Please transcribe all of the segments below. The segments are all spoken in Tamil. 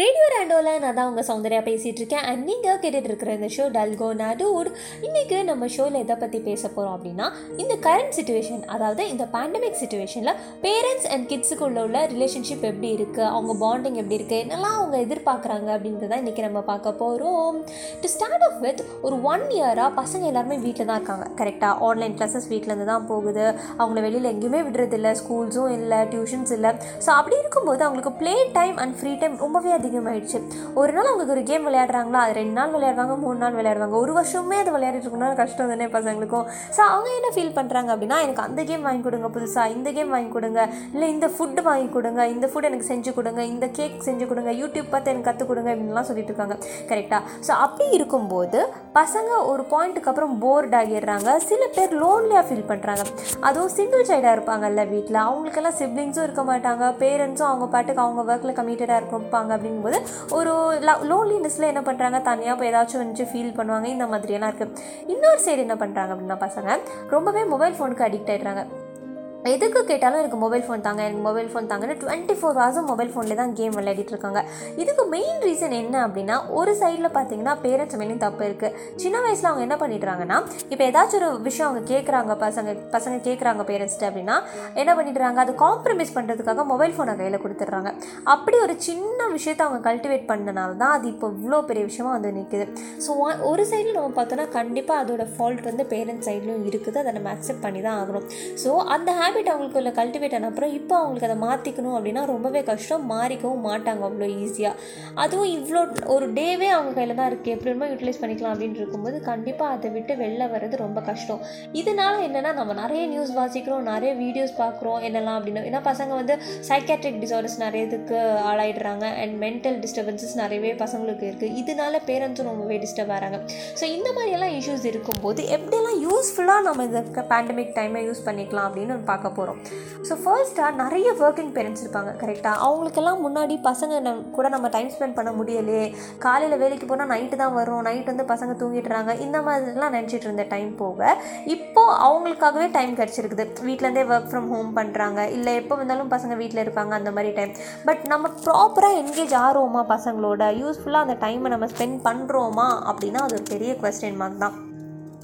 ரேடியோ ரேண்டோவில் நான் தான் உங்கள் சௌந்தர்யா பேசிகிட்டு இருக்கேன் அண்ட் நீங்கள் கேட்டுட்டு இருக்கிற இந்த ஷோ டல்கோ நாடூட் இன்றைக்கி நம்ம ஷோவில் எதை பற்றி பேச போகிறோம் அப்படின்னா இந்த கரண்ட் சுச்சுவேஷன் அதாவது இந்த பேண்டமிக் சுச்சுவேஷனில் பேரண்ட்ஸ் அண்ட் கிட்ஸுக்குள்ள உள்ள ரிலேஷன்ஷிப் எப்படி இருக்குது அவங்க பாண்டிங் எப்படி இருக்குது என்னெல்லாம் அவங்க எதிர்பார்க்குறாங்க அப்படின்றத இன்றைக்கி நம்ம பார்க்க போகிறோம் டு ஸ்டார்ட் ஆஃப் வித் ஒரு ஒன் இயராக பசங்க எல்லாருமே வீட்டில் தான் இருக்காங்க. கரெக்டாக ஆன்லைன் கிளாஸஸ் வீட்டிலேருந்து தான் போகுது. அவங்கள வெளியில் எங்கேயுமே விடுறதில்ல. ஸ்கூல்ஸும் இல்லை டியூஷன்ஸ் இல்லை. ஸோ அப்படி இருக்கும்போது அவங்களுக்கு play time and free time ரொம்பவே அதிகம். அதிகமாகிடுச்சு ஒரு நாள் அவங்களுக்கு ஒரு கேம் விளையாடுறாங்களா? அது ரெண்டு நாள் விளையாடுவாங்க மூணு நாள் விளையாடுவாங்க. ஒரு வருஷமே அது விளையாடிட்டு இருக்கணும். கஷ்டம் தானே பசங்களுக்கும். ஸோ அவங்க என்ன ஃபீல் பண்ணுறாங்க அப்படின்னா எனக்கு அந்த கேம் வாங்கி கொடுங்க புதுசாக இந்த கேம் வாங்கி கொடுங்க இல்லை இந்த ஃபுட்டு வாங்கி கொடுங்க இந்த ஃபுட் எனக்கு செஞ்சு கொடுங்க இந்த கேக் செஞ்சு கொடுங்க யூடியூப் பார்த்து எனக்கு கற்றுக் கொடுங்க அப்படின்லாம் சொல்லிட்டு இருக்காங்க. கரெக்டாக ஸோ அப்படி இருக்கும்போது பசங்க ஒரு பாயிண்ட்டுக்கு அப்புறம் போர்ட் ஆகிடுறாங்க. சில பேர் லோன்லியாக ஃபீல் பண்ணுறாங்க அதுவும் சிங்கிள் சைல்டாக இருப்பாங்கல்ல வீட்டில் அவங்களுக்கெல்லாம் சிப்ளிங்ஸும் இருக்க மாட்டாங்க. பேரண்ட்ஸும் அவங்க பாட்டுக்கு அவங்க ஒர்க்கில் கமிட்டடாக இருப்பாங்க அப்படிங்கும்போது ஒரு லோன்லினஸில் என்ன பண்ணுறாங்க தனியாக போய் ஏதாச்சும் வந்துச்சு ஃபீல் பண்ணுவாங்க. இந்த மாதிரியெல்லாம் இருக்குது இன்னொரு சைடு என்ன பண்ணுறாங்க அப்படின்னா பசங்க ரொம்பவே மொபைல் ஃபோனுக்கு அடிக்ட் ஆகிடுறாங்க எதுக்கு கேட்டாலும் எனக்கு மொபைல் ஃபோன் தாங்க எனக்கு மொபைல் ஃபோன் தாங்கன்னு டுவெண்ட்டி ஃபோர் ஹவர்ஸும் மொபைல் ஃபோனில் தான் கேம் விளையாடிட்டு இருக்காங்க. இதுக்கு மெயின் ரீசன் என்ன அப்படின்னா ஒரு சைடில் பார்த்தீங்கன்னா பேரண்ட்ஸ் மேலேயும் தப்பு இருக்குது சின்ன வயசில் அவங்க என்ன பண்ணிடுறாங்கன்னா இப்போ ஏதாச்சும் ஒரு விஷயம் அவங்க கேட்குறாங்க பசங்க பசங்க கேட்குறாங்க பேரண்ட்ஸ்ட்டு அப்படின்னா என்ன பண்ணிடுறாங்க அது காம்ப்ரமைஸ் பண்ணுறதுக்காக மொபைல் ஃபோனை கையில் கொடுத்துட்றாங்க. அப்படி ஒரு சின்ன விஷயத்தை அவங்க கல்டிவேட் பண்ணனால தான் அது இப்போ இவ்வளோ பெரிய விஷயமா வந்து நிற்குது ஸோ ஒரு சைடில் நம்ம பார்த்தோன்னா கண்டிப்பாக அதோட ஃபால்ட் வந்து பேரண்ட்ஸ் சைட்லையும் இருக்குது. அதை நம்ம அக்செப்ட் பண்ணி தான் ஆகணும். ஸோ அந்த ஹேபிட் அவங்களுக்குள்ள கல்டிவேட் ஆன அப்புறம் இப்போ அவங்களுக்கு அதை மாற்றிக்கணும் அப்படின்னா ரொம்பவே கஷ்டம். மாறிக்கவும் மாட்டாங்க அவ்வளோ ஈஸியாக அதுவும் இவ்வளோ ஒரு டேவே அவங்க கையில் தான் இருக்குது எப்படி வேணுமோ யூட்டிலைஸ் பண்ணிக்கலாம் அப்படின்னு இருக்கும்போது கண்டிப்பாக அதை விட்டு வெளில வர்றது ரொம்ப கஷ்டம். இதனால என்னென்னா நம்ம நிறைய நியூஸ் வாசிக்கிறோம் நிறைய வீடியோஸ் பார்க்குறோம் என்னெல்லாம் அப்படின்னு ஏன்னா பசங்க வந்து சைக்காட்ரிக் டிசார்டர்ஸ் நிறைய இதுக்கு ஆளாயிடுறாங்க. அண்ட் மென்டல் டிஸ்டர்பன்சஸ் நிறையவே பசங்களுக்கு இருக்குது இதனால பேரண்ட்ஸும் ரொம்பவே டிஸ்டர்ப் ஆகிறாங்க. ஸோ இந்த மாதிரியெல்லாம் இஷ்யூஸ் இருக்கும்போது எப்படியெல்லாம் யூஸ்ஃபுல்லாக நம்ம இந்த பேண்டமிக் டைமை யூஸ் பண்ணிக்கலாம் அப்படின்னு பார்க்க போகிறோம் ஸோ ஃபர்ஸ்ட்டாக நிறைய ஒர்க்கிங் பேரண்ட்ஸ் இருப்பாங்க கரெக்டாக அவங்களுக்கெல்லாம் முன்னாடி பசங்க நம் கூட நம்ம டைம் ஸ்பெண்ட் பண்ண முடியலையே காலையில் வேலைக்கு போனால் நைட்டு தான் வரும். நைட் வந்து பசங்க தூங்கிடுறாங்க. இந்த மாதிரிலாம் நினச்சிட்டு இருந்த டைம் போக இப்போது அவங்களுக்காகவே டைம் கிடச்சிருக்குது. வீட்டிலேருந்தே ஒர்க் ஃப்ரம் ஹோம் பண்ணுறாங்க இல்லை எப்போ வந்தாலும் பசங்க வீட்டில் இருப்பாங்க அந்த மாதிரி டைம் பட் நம்ம ப்ராப்பராக என்கேஜ் ஆகிறோமா பசங்களோட? யூஸ்ஃபுல்லாக அந்த டைமை நம்ம ஸ்பெண்ட் பண்ணுறோமா அப்படின்னா அது ஒரு பெரிய கொஸ்டின் மார்க் தான்.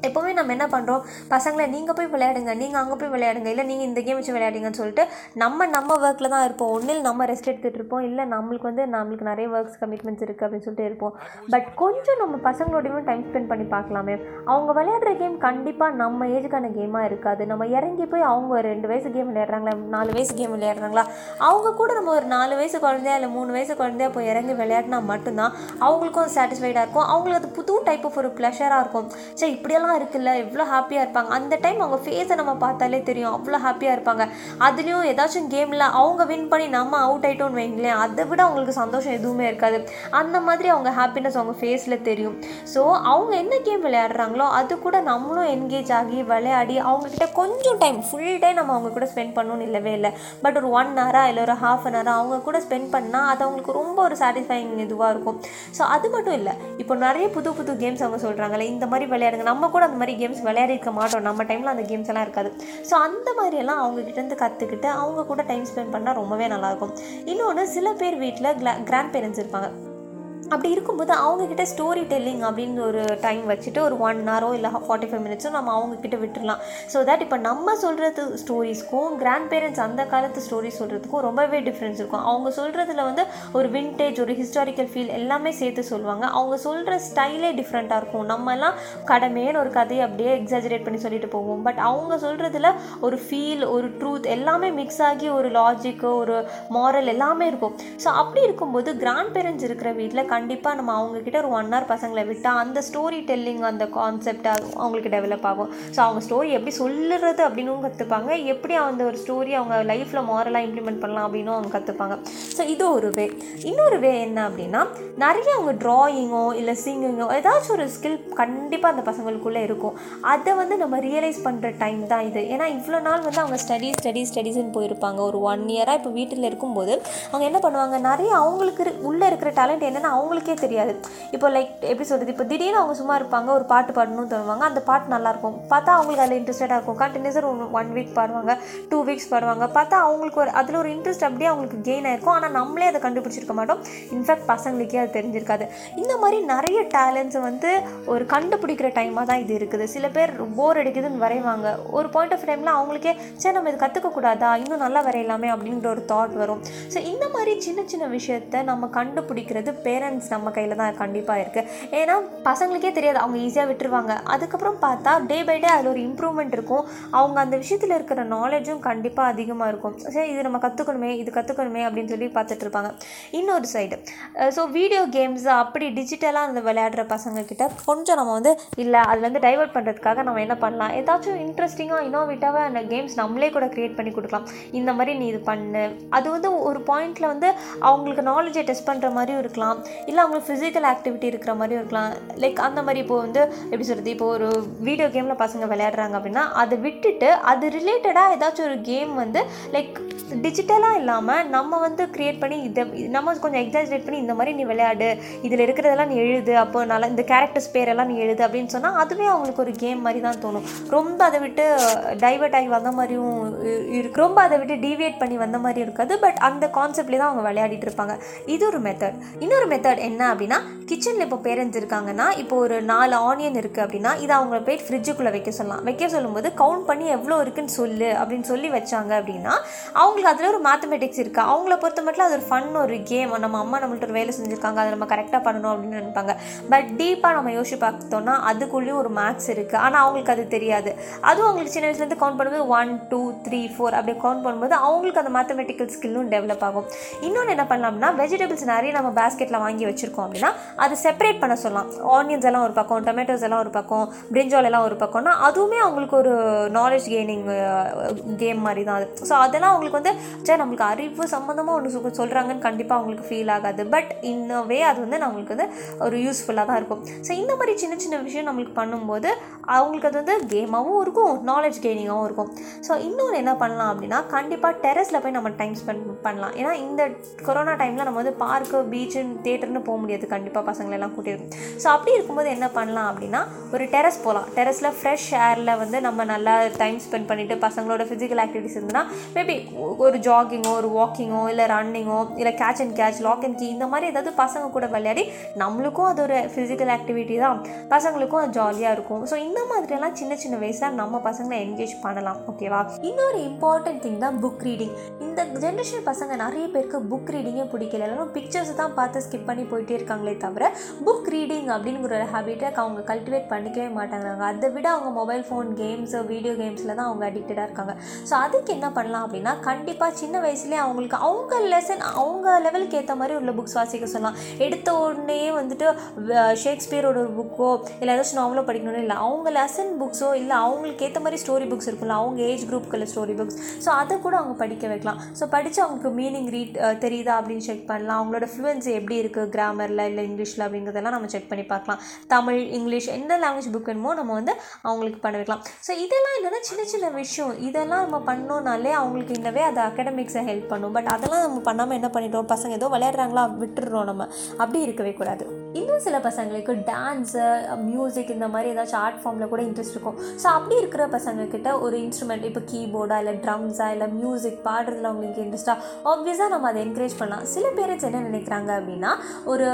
எப்போவுமே நம்ம என்ன பண்ணுறோம் பசங்களை நீங்கள் போய் விளையாடுங்க. நீங்கள் அங்கே போய் விளையாடுங்க. இல்லை நீங்கள் இந்த கேம் வச்சு விளையாடுங்கன்னு சொல்லிட்டு நம்ம நம்ம ஒர்க்கில் தான் இருப்போம். ஒன்றில் நம்ம ரெஸ்ட் எடுத்துகிட்டு இருப்போம். இல்லை நம்மளுக்கு வந்து நம்மளுக்கு நிறைய ஒர்க்ஸ் கமிட்மெண்ட்ஸ் இருக்குது அப்படின்னு சொல்லிட்டு இருப்போம். பட் கொஞ்சம் நம்ம பசங்களோடையும் டைம் ஸ்பெண்ட் பண்ணி பார்க்கலாமே. அவங்க விளையாடுற கேம் கண்டிப்பாக நம்ம ஏஜுக்கான கேமாக இருக்காது. நம்ம இறங்கி போய் அவங்க ஒரு ரெண்டு வயசு கேம் விளையாடுறாங்களா? நாலு வயசு கேம் விளையாடுறாங்களா? அவங்க கூட நம்ம ஒரு நாலு வயசு குழந்தையா இல்லை மூணு வயசு குழந்தையா போய் இறங்கி விளையாடினா மட்டும்தான் அவங்களுக்கும் சாட்டிஸ்ஃபைடாக இருக்கும். அவங்களுக்கு அது புது டைப் ஆஃப் ஒரு ப்ளஷராக இருக்கும். சரி இப்படியெல்லாம் இதெல்லாம் இருக்குல்ல எவ்வளோ ஹாப்பியாக இருப்பாங்க. அந்த டைம் அவங்க ஃபேஸை நம்ம பார்த்தாலே தெரியும். அவ்வளோ ஹாப்பியாக இருப்பாங்க. அதுலேயும் ஏதாச்சும் கேமில் அவங்க வின் பண்ணி நம்ம அவுட் ஆகிட்டோன்னு வைங்களேன் அதை விட அவங்களுக்கு சந்தோஷம் எதுவுமே இருக்காது. அந்த மாதிரி அவங்க ஹாப்பினஸ் அவங்க ஃபேஸில் தெரியும். ஸோ அவங்க என்ன கேம் விளையாடுறாங்களோ அது கூட நம்மளும் என்கேஜ் ஆகி விளையாடி அவங்கக்கிட்ட கொஞ்சம் டைம் ஃபுல் டைம் நம்ம அவங்க கூட ஸ்பெண்ட் பண்ணணும்னு இல்லவே இல்லை. பட் ஒரு ஒன் ஹவராக இல்லை ஒரு ஹாஃப் அன் ஹவராக அவங்க கூட ஸ்பெண்ட் பண்ணால் அது அவங்களுக்கு ரொம்ப ஒரு சாட்டிஸ்ஃபைங் இதுவாக இருக்கும். ஸோ அது மட்டும் இல்லை இப்போ நிறைய புது புது கேம்ஸ் அவங்க சொல்கிறாங்களே இந்த மாதிரி விளையாடுங்க நம்ம கூட அந்த மாதிரி கேம்ஸ் விளையாடி இருக்க மாட்டோம். நம்ம டைமில் அந்த கேம்ஸ் எல்லாம் இருக்காது. ஸோ அந்த மாதிரியெல்லாம் அவங்கக்கிட்டேருந்து கற்றுக்கிட்டு அவங்க கூட டைம் ஸ்பெண்ட் பண்ணால் ரொம்பவே நல்லாயிருக்கும் இன்னொன்று சில பேர் வீட்டில் கிரா கிராண்ட் பேரண்ட்ஸ் இருப்பாங்க. அப்படி இருக்கும்போது அவங்கக்கிட்ட ஸ்டோரி டெல்லிங் அப்படின்னு ஒரு டைம் வச்சுட்டு ஒரு ஒன் ஹவரோ இல்லை ஃபார்ட்டி ஃபைவ் மினிட்ஸோ நம்ம அவங்கக்கிட்ட விட்டுடலாம் ஸோ தட் இப்போ நம்ம சொல்கிறது ஸ்டோரிஸ்க்கும் கிராண்ட் பேரண்ட்ஸ் அந்த காலத்து ஸ்டோரிஸ் சொல்கிறதுக்கும் ரொம்பவே டிஃப்ரென்ஸ் இருக்கும். அவங்க சொல்கிறதுல வந்து ஒரு வின்டேஜ் ஒரு ஹிஸ்டாரிக்கல் ஃபீல் எல்லாமே சேர்த்து சொல்லுவாங்க. அவங்க சொல்கிற ஸ்டைலே டிஃப்ரெண்ட்டாக இருக்கும். நம்மலாம் கடமையான ஒரு கதையை அப்படியே எக்ஸாஜரேட் பண்ணி சொல்லிட்டு போவோம். பட் அவங்க சொல்கிறதுல ஒரு ஃபீல் ஒரு ட்ரூத் எல்லாமே மிக்ஸ் ஆகி ஒரு லாஜிக்கு ஒரு மாரல் எல்லாமே இருக்கும். ஸோ அப்படி இருக்கும்போது கிராண்ட் பேரண்ட்ஸ் இருக்கிற வீட்டில் கண்டிப்பாக நம்ம அவங்கக்கிட்ட ஒரு ஒன் ஹவர் பசங்களை விட்டால் அந்த ஸ்டோரி டெல்லிங் அந்த கான்செப்ட் அவங்களுக்கு டெவலப் ஆகும். ஸோ அவங்க ஸ்டோரி எப்படி சொல்லுறது அப்படின்னு கற்றுப்பாங்க எப்படி அந்த ஒரு ஸ்டோரி அவங்க லைஃப்பில் மாரலாக இம்ப்ளிமெண்ட் பண்ணலாம் அப்படின்னு அவங்க கற்றுப்பாங்க ஸோ இது ஒரு வே இன்னொரு வே என்ன அப்படின்னா நிறைய அவங்க ட்ராயிங்கோ இல்லை சிங்கிங்கோ ஏதாச்சும் ஒரு ஸ்கில் கண்டிப்பாக அந்த பசங்களுக்குள்ளே இருக்கும். அதை வந்து நம்ம ரியலைஸ் பண்ணுற டைம் தான் இது. ஏன்னா இவ்வளோ நாள் வந்து அவங்க ஸ்டடி ஸ்டடி ஸ்டடிஸ்ன்னு போயிருப்பாங்க. ஒரு ஒன் இயராக இப்போ வீட்டில் இருக்கும்போது அவங்க என்ன பண்ணுவாங்க? நிறைய அவங்களுக்கு உள்ளே இருக்கிற டேலண்ட் என்னென்னா அவங்களுக்கே தெரியாது. இப்போ லைக் எப்படி சொல்கிறது இப்போ திடீர்னு அவங்க சும்மா இருப்பாங்க ஒரு பாட்டு பாடணும்னு தருவாங்க அந்த பாட்டு நல்லாயிருக்கும் பார்த்தா அவங்களுக்கு அதில் இன்ட்ரெஸ்டடாக இருக்கும். கண்டினியூஸாக ஒரு ஒன் வீக் பாடுவாங்க டூ வீக்ஸ் பாடுவாங்க. பார்த்தா அவங்களுக்கு ஒரு அதில் ஒரு இன்ட்ரெஸ்ட் அப்படியே அவங்களுக்கு கெயின் ஆயிருக்கும். ஆனால் நம்மளே அதை கண்டுபிடிச்சிருக்க மாட்டோம். இன்ஃபேக்ட் பசங்களுக்கே அது தெரிஞ்சிருக்காது. இந்த மாதிரி நிறைய டேலண்ட்ஸை வந்து ஒரு கண்டுபிடிக்கிற டைமாக தான் இது இருக்குது. சில பேர் போர் அடிக்குதுன்னு வரைவாங்க. ஒரு பாயிண்ட் ஆஃப் டைமில் அவங்களுக்கே சரி நம்ம இது கற்றுக்கக்கூடாதா இன்னும் நல்லா வரையலாமே அப்படின்ற ஒரு தாட் வரும். ஸோ இந்த மாதிரி சின்ன சின்ன விஷயத்த நம்ம கண்டுபிடிக்கிறது பேரண்ட்ஸ் நம்ம கையில் தான் கண்டிப்பாக இருக்குது ஏன்னா பசங்களுக்கே தெரியாது. அவங்க ஈஸியாக விட்டுருவாங்க. அதுக்கப்புறம் பார்த்தா டே பை டே அதில் ஒரு இம்ப்ரூவ்மெண்ட் இருக்கும். அவங்க அந்த விஷயத்தில் இருக்கிற நாலேஜும் கண்டிப்பாக அதிகமாக இருக்கும். சரி இது நம்ம கற்றுக்கணுமே இது கற்றுக்கணுமே அப்படின்னு சொல்லி பார்த்துட்டு இருப்பாங்க. இன்னொரு சைடு ஸோ வீடியோ கேம்ஸ் அப்படி டிஜிட்டலாக அந்த விளையாடுற பசங்கக்கிட்ட கொஞ்சம் நம்ம வந்து இல்லை அதுலேருந்து டைவர்ட் பண்ணுறதுக்காக நம்ம என்ன பண்ணலாம்? ஏதாச்சும் இன்ட்ரெஸ்டிங்காக இன்னோவேட்டாக அந்த கேம்ஸ் நம்மளே கூட க்ரியேட் பண்ணி கொடுக்கலாம். இந்த மாதிரி நீ இது பண்ணு. அது வந்து ஒரு பாயிண்டில் வந்து அவங்களுக்கு நாலேஜை டெஸ்ட் பண்ணுற மாதிரியும் இருக்கலாம். இல்லை அவங்களுக்கு ஃபிசிக்கல் ஆக்டிவிட்டி இருக்கிற மாதிரியும் இருக்கலாம். லைக் அந்த மாதிரி இப்போ வந்து எப்படி சொல்கிறது இப்போ ஒரு வீடியோ கேமில் பசங்க விளையாடுறாங்க அப்படின்னா அதை விட்டுட்டு அது ரிலேட்டடாக ஏதாச்சும் ஒரு கேம் வந்து லைக் டிஜிட்டலாக இல்லாமல் நம்ம வந்து க்ரியேட் பண்ணி இதை நம்ம கொஞ்சம் எக்ஸாஜரேட் பண்ணி இந்த மாதிரி நீ விளையாடு இதில் இருக்கிறதெல்லாம் நீ எழுது அப்போ நல்லா இந்த கேரக்டர்ஸ் பேரெல்லாம் நீ எழுது அப்படின்னு சொன்னால் அதுவே அவங்களுக்கு ஒரு கேம் மாதிரி தான் தோணும். ரொம்ப அதை விட்டு டைவர்ட் ஆகி வந்த மாதிரியும் இருக்கு. ரொம்ப அதை விட்டு டீவியேட் பண்ணி வந்த மாதிரி இருக்காது பட் அந்த கான்செப்ட்லேயே தான் அவங்க விளையாடிட்டு இருப்பாங்க. இது ஒரு மெத்தட் இன்னொரு மெத்தட் என்ன அப்படின்னா கிச்சனில் இப்போ பேரண்ட்ஸ் இருக்காங்கன்னா இப்போ ஒரு நாலு ஆனியன் இருக்குது அப்படின்னா இதை அவங்க போய் ஃப்ரிட்ஜுக்குள்ளே வைக்க சொல்லலாம். வைக்க சொல்லும்போது கவுண்ட் பண்ணி எவ்வளோ இருக்குன்னு சொல்லு அப்படின்னு சொல்லி வச்சாங்க அப்படின்னா அவங்களுக்கு அதில் ஒரு மேத்தமெட்டிக்ஸ் இருக்குது அவங்கள பொறுத்த மட்டும் அது ஒரு ஃபன் ஒரு கேம் நம்ம அம்மா நம்மள்ட்ட ஒரு வேலை செஞ்சுருக்காங்க அதை நம்ம கரெக்டாக பண்ணணும் அப்படின்னு நினைப்பாங்க. பட் டீப்பாக நம்ம யோசிச்சு பார்த்தோம்னா அதுக்குள்ளேயும் ஒரு மேக்ஸ் இருக்குது ஆனால் அவங்களுக்கு அது தெரியாது. அதுவும் அவங்களுக்கு சின்ன வயசுலேருந்து கவுண்ட் பண்ணும்போது ஒன் டூ த்ரீ ஃபோர் அப்படி கவுண்ட் பண்ணும்போது அவங்களுக்கு அந்த மேத்தமெட்டிக்கல் ஸ்கில்லும் டெவலப் ஆகும். இன்னொன்று என்ன பண்ணலாம்னா வெஜிடபிள்ஸ் நிறைய நம்ம பேஸ்கெட்டில் வாங்கி வாங்கி வச்சுருக்கோம் அப்படின்னா அதை செப்பரேட் பண்ண சொல்லலாம். ஆனியன்ஸ் எல்லாம் ஒரு பக்கம் டொமேட்டோஸ் எல்லாம் ஒரு பக்கம் பிரிஞ்சால் எல்லாம் ஒரு பக்கம்னா அதுவுமே அவங்களுக்கு ஒரு நாலேஜ் கெய்னிங் கேம் மாதிரி தான் அது. ஸோ அதெல்லாம் அவங்களுக்கு வந்து சரி நம்மளுக்கு அறிவு சம்மந்தமாக ஒன்று சொல்கிறாங்கன்னு கண்டிப்பாக அவங்களுக்கு ஃபீல் ஆகாது. பட் இன் வே அது வந்து நம்மளுக்கு வந்து ஒரு யூஸ்ஃபுல்லாக தான் இருக்கும். ஸோ இந்த மாதிரி சின்ன சின்ன விஷயம் நம்மளுக்கு பண்ணும்போது அவங்களுக்கு அது வந்து கேமாகவும் இருக்கும் நாலேஜ் கெய்னிங்காகவும் இருக்கும். ஸோ இன்னொன்று என்ன பண்ணலாம் அப்படின்னா கண்டிப்பாக டெரஸில் போய் நம்ம டைம் ஸ்பெண்ட் பண்ணலாம். ஏன்னா இந்த கொரோனா டைமில் நம்ம வந்து பார்க்கு பீச்சு தேட்டர்னு போக முடியாது. கண்டிப்பாக பசங்களெல்லாம் கூட்டிட்டு ஸோ அப்படி இருக்கும்போது என்ன பண்ணலாம் அப்படின்னா ஒரு டெரஸ் போகலாம் டெரஸில் ஃப்ரெஷ் ஏரில் வந்து நம்ம நல்லா டைம் ஸ்பெண்ட் பண்ணிவிட்டு பசங்களோட ஃபிசிக்கல் ஆக்டிவிட்டிஸ் இருந்ததுன்னா மேபி ஒரு ஜாகிங்கோ ஒரு வாக்கிங்கோ இல்லை ரன்னிங்கோ இல்லை catch and catch lock and key இந்த மாதிரி ஏதாவது பசங்க கூட விளையாடி நம்மளுக்கும் அது ஒரு ஃபிசிக்கல் ஆக்டிவிட்டி தான். பசங்களுக்கும் அது ஜாலியாக இருக்கும். ஸோ இந்த மாதிரியெல்லாம் சின்ன சின்ன வயசில் நம்ம பசங்களை என்கேஜ் பண்ணலாம். ஓகேவா இன்னொரு இம்பார்ட்டன்ட் திங் தான் புக் ரீடிங் இந்த ஜென்ரேஷன் பசங்க நிறைய பேருக்கு புக் ரீடிங்கே பிடிக்கல. எல்லாரும் பிக்சர்ஸ் தான் பார்த்து ஸ்கிப் பண்ணி போயிட்டே இருக்காங்களே தவிர புக் ரீடிங் அப்படிங்கிற ஒரு ஹேபிட்டை அவங்க கல்டிவேட் பண்ணிக்கவே மாட்டாங்கிறாங்க அதை விட அவங்க மொபைல் ஃபோன் கேம்ஸு வீடியோ கேம்ஸில் தான் அவங்க அடிக்டடாக இருக்காங்க. ஸோ அதுக்கு என்ன பண்ணலாம் அப்படின்னா கண்டிப்பாக சின்ன வயசுலேயே அவங்களுக்கு அவங்க லெசன் அவங்க லெவலுக்கு ஏற்ற மாதிரி உள்ள புக்ஸ் வாசிக்க சொல்லலாம். எடுத்த உடனே வந்துட்டு ஷேக்ஸ்பியரோட ஒரு புக்கோ இல்லை ஏதாச்சும் நாவலோ படிக்கணும்னு இல்லை அவங்க லெசன் புக்ஸோ இல்லை அவங்களுக்கு ஏற்ற மாதிரி ஸ்டோரி புக்ஸ் இருக்கும்ல அவங்க ஏஜ் குரூப்புக்குள்ள ஸ்டோரி புக்ஸ் ஸோ அதை கூட அவங்க படிக்க வைக்கலாம். ஸோ படித்து அவங்களுக்கு மீனிங் ரீட் தெரியுதா அப்படின்னு செக் பண்ணலாம். அவங்களோட ஃப்ளூயன்சி எப்படி இருக்குது கிராமரில் இல்லை இங்கிலீஷில் அப்படிங்கிறதெல்லாம் நம்ம செக் பண்ணி பார்க்கலாம். தமிழ் இங்கிலீஷ் எந்த லாங்குவேஜ் புக் வேணுமோ நம்ம வந்து அவங்களுக்கு பண்ண வைக்கலாம் ஸோ இதெல்லாம் இல்லைன்னா சின்ன சின்ன விஷயம். இதெல்லாம் நம்ம பண்ணோம்னாலே அவங்களுக்கு இன்னவே அது அகடமிக்ஸை ஹெல்ப் பண்ணும். பட் அதெல்லாம் நம்ம பண்ணாமல் என்ன பண்ணிட்டோம்? பசங்க ஏதோ விளையாடுறாங்களா? விட்டுடுறோம் நம்ம. அப்படி இருக்கவே கூடாது. இன்னும் சில பசங்களுக்கு டான்ஸு மியூசிக் இந்த மாதிரி ஏதாச்சும் ஆர்ட் ஃபார்மில் கூட இன்ட்ரெஸ்ட் இருக்கும். ஸோ அப்படி இருக்கிற பசங்கக்கிட்ட ஒரு இன்ஸ்ட்ருமெண்ட் இப்போ கீபோர்டா இல்லை ட்ரம்ஸா இல்லை மியூசிக் பாடுறதுல அவங்களுக்கு இன்ட்ரெஸ்ட்டாக ஆப்வியஸாக நம்ம அதை என்கரேஜ் பண்ணலாம். சில பேரண்ட்ஸ் என்ன நினைக்கிறாங்க அப்படின்னா ஒரு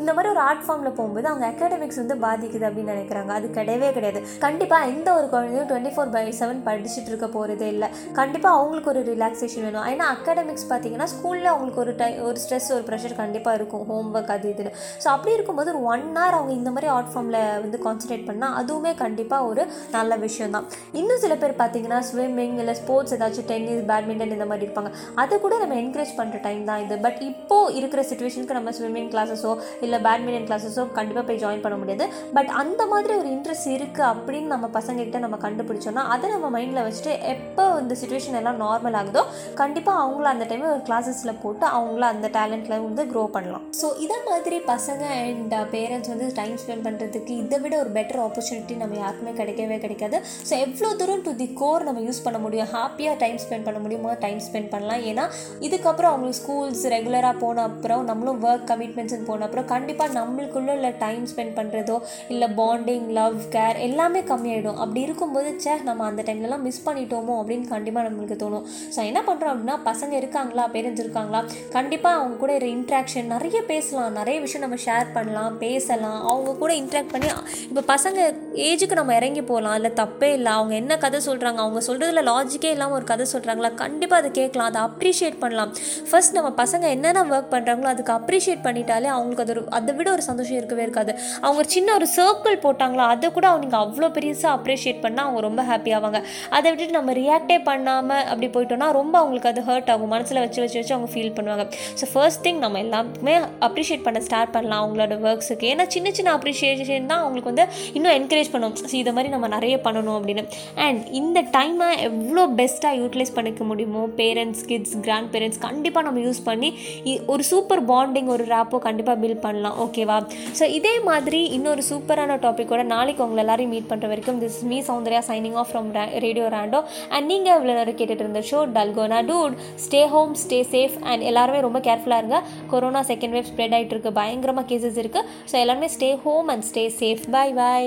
இந்த மாதிரி ஒரு ஆர்ட் ஃபார்மில் போகும்போது அவங்க அகாடமிக்ஸ் வந்து பாதிக்குது அப்படின்னு நினைக்கிறாங்க. அது கிடையவே கிடையாது. கண்டிப்பாக எந்த ஒரு குழந்தையும் டுவெண்ட்டி ஃபோர் பை செவன் படிச்சுட்டு இருக்க போகிறதே இல்லை. கண்டிப்பாக அவங்களுக்கு ஒரு ரிலாக்ஸேஷன் வேணும். ஏன்னா அகாடமிக்ஸ் பார்த்தீங்கன்னா ஸ்கூலில் அவங்களுக்கு ஒரு டை ஒரு ஸ்ட்ரெஸ் ஒரு ப்ரெஷர் கண்டிப்பாக இருக்கும். ஹோம் ஒர்க் அது இதுன்னு. ஸோ அப்படி இருக்கும்போது ஒரு ஒன் ஹவர் அவங்க இந்த மாதிரி ஆர்ட் ஃபார்மில் வந்து கான்சன்ட்ரேட் பண்ணால் அதுவுமே கண்டிப்பாக ஒரு நல்ல விஷயம் தான் இன்னும் சில பேர் பார்த்தீங்கன்னா ஸ்விம்மிங் இல்லை ஸ்போர்ட்ஸ் ஏதாச்சும் டென்னிஸ் பேட்மிண்டன் இந்த மாதிரி இருப்பாங்க. அதை கூட நம்ம என்கரேஜ் பண்ணுற டைம் தான் இது. பட் இப்போ இருக்கிற சுச்சுவேஷனுக்கு நம்ம ஸ்விம்மிங் கிளாஸஸோ இல்லை பேட்மிண்டன் கிளாஸஸோ கண்டிப்பாக போய் ஜாயின் பண்ண முடியாது. பட் அந்த மாதிரி ஒரு இன்ட்ரெஸ்ட் இருக்குது அப்படின்னு நம்ம பசங்ககிட்ட நம்ம கண்டுபிடிச்சோன்னா அதை நம்ம மைண்டில் வச்சுட்டு எப்போ இந்த சுச்சுவேஷன் எல்லாம் நார்மல் ஆகுதோ கண்டிப்பாக அவங்கள அந்த டைம் கிளாஸஸில் போட்டு அவங்கள அந்த டேலண்ட்டில் வந்து க்ரோ பண்ணலாம். ஸோ இதை மாதிரி பசங்க அண்ட் பேரண்ட்ஸ் வந்து டைம் ஸ்பெண்ட் பண்ணுறதுக்கு இதை விட ஒரு பெட்டர் ஆப்பர்ச்சுனிட்டி நம்ம யாருக்குமே கிடைக்கவே கிடைக்காது. ஸோ எவ்வளோ தூரம் டு தி கோர் நம்ம யூஸ் பண்ண முடியும்? ஹாப்பியாக டைம் ஸ்பெண்ட் பண்ண முடியுமோ? டைம் ஸ்பெண்ட் பண்ணலாம். ஏன்னா இதுக்கப்புறம் அவங்களுக்கு ஸ்கூல்ஸ் ரெகுலராக போன அப்புறம் நம்மளும் ஒர்க் கம்மி கமிட்மெண்ட்ஸ்னு போன அப்புறம் கண்டிப்பாக நம்மளுக்குள்ளே இல்லை டைம் ஸ்பெண்ட் பண்ணுறதோ இல்லை பாண்டிங் லவ் கேர் எல்லாமே கம்மியாயிடும். அப்படி இருக்கும்போது சே நம்ம அந்த டைம்லலாம் மிஸ் பண்ணிட்டோமோ அப்படின்னு கண்டிப்பாக நம்மளுக்கு தோணும். ஸோ என்ன பண்ணுறோம் அப்படின்னா பசங்க இருக்காங்களா பேரண்ட்ஸ் இருக்காங்களா கண்டிப்பாக அவங்க கூட ஒரு இன்ட்ராக்ஷன் நிறைய பேசலாம். நிறைய விஷயம் நம்ம ஷேர் பண்ணலாம் பேசலாம். அவங்க கூட இன்ட்ராக்ட் பண்ணி இப்போ பசங்க ஏஜுக்கு நம்ம இறங்கி போகலாம். இல்லை தப்பே இல்லை. அவங்க என்ன கதை சொல்கிறாங்க அவங்க சொல்கிறதுல லாஜிக்கே இல்லாமல் ஒரு கதை சொல்கிறாங்களா கண்டிப்பாக அதை கேட்கலாம் அதை அப்ரிஷியேட் பண்ணலாம். ஃபர்ஸ்ட் நம்ம பசங்க என்னென்ன ஒர்க் பண்ணுறாங்களோ அதுக்கு அப்ரிஷியேட் பண்ணி பண்ணிட்டாலே அவங்களுக்கு அது ஒரு அதை விட ஒரு சந்தோஷம் இருக்கவே இருக்காது. அவங்க சின்ன ஒரு சர்க்கிள் போட்டாங்களோ அதை கூட அவங்க அவ்வளோ பெருசாக அப்ரிஷியேட் பண்ணால் அவங்க ரொம்ப ஹாப்பி ஆவாங்க. அதை விட்டுட்டு நம்ம ரியாக்டே பண்ணாமல் அப்படி போயிட்டோம்னா ரொம்ப அவங்களுக்கு அது ஹர்ட் ஆகும். மனசில் வச்சு வச்சு வச்சு அவங்க ஃபீல் பண்ணுவாங்க. ஸோ ஃபர்ஸ்ட் திங் நம்ம எல்லாமே அப்ரிஷியேட் பண்ண ஸ்டார்ட் பண்ணலாம் அவங்களோட ஒர்க்ஸுக்கு ஏன்னா சின்ன சின்ன அப்ரிஷியேஷன் தான் அவங்களுக்கு வந்து இன்னும் என்கரேஜ் பண்ணும். ஸோ இதை மாதிரி நம்ம நிறைய பண்ணணும் அப்படின்னு. அண்ட் இந்த டைமை எவ்வளோ பெஸ்ட்டாக யூட்டிலைஸ் பண்ணிக்க முடியுமோ? பேரண்ட்ஸ் கிட்ஸ் கிராண்ட் பேரண்ட்ஸ் கண்டிப்பாக நம்ம யூஸ் பண்ணி ஒரு சூப்பர் பாண்டிங் ஒரு அப்போது கண்டிப்பாக பில் பண்ணலாம். ஓகேவா ஸோ இதே மாதிரி இன்னொரு சூப்பரான டாப்பிக்கோட நாளைக்கு உங்களை எல்லாரையும் மீட் பண்ணுற வரைக்கும் this me Soundarya signing off from radio Rando and நீங்கள் இவ்வளோ நேரம் கேட்டுட்டு இருந்த show Dalgona dude stay home stay safe and எல்லாருமே ரொம்ப கேர்ஃபுல்லாக இருங்க. கொரோனா செகண்ட் வேவ் ஸ்ப்ரெட் ஆகிட்டு இருக்கு. பயங்கரமாக கேசஸ் இருக்குது ஸோ எல்லாருமே stay home and stay safe bye bye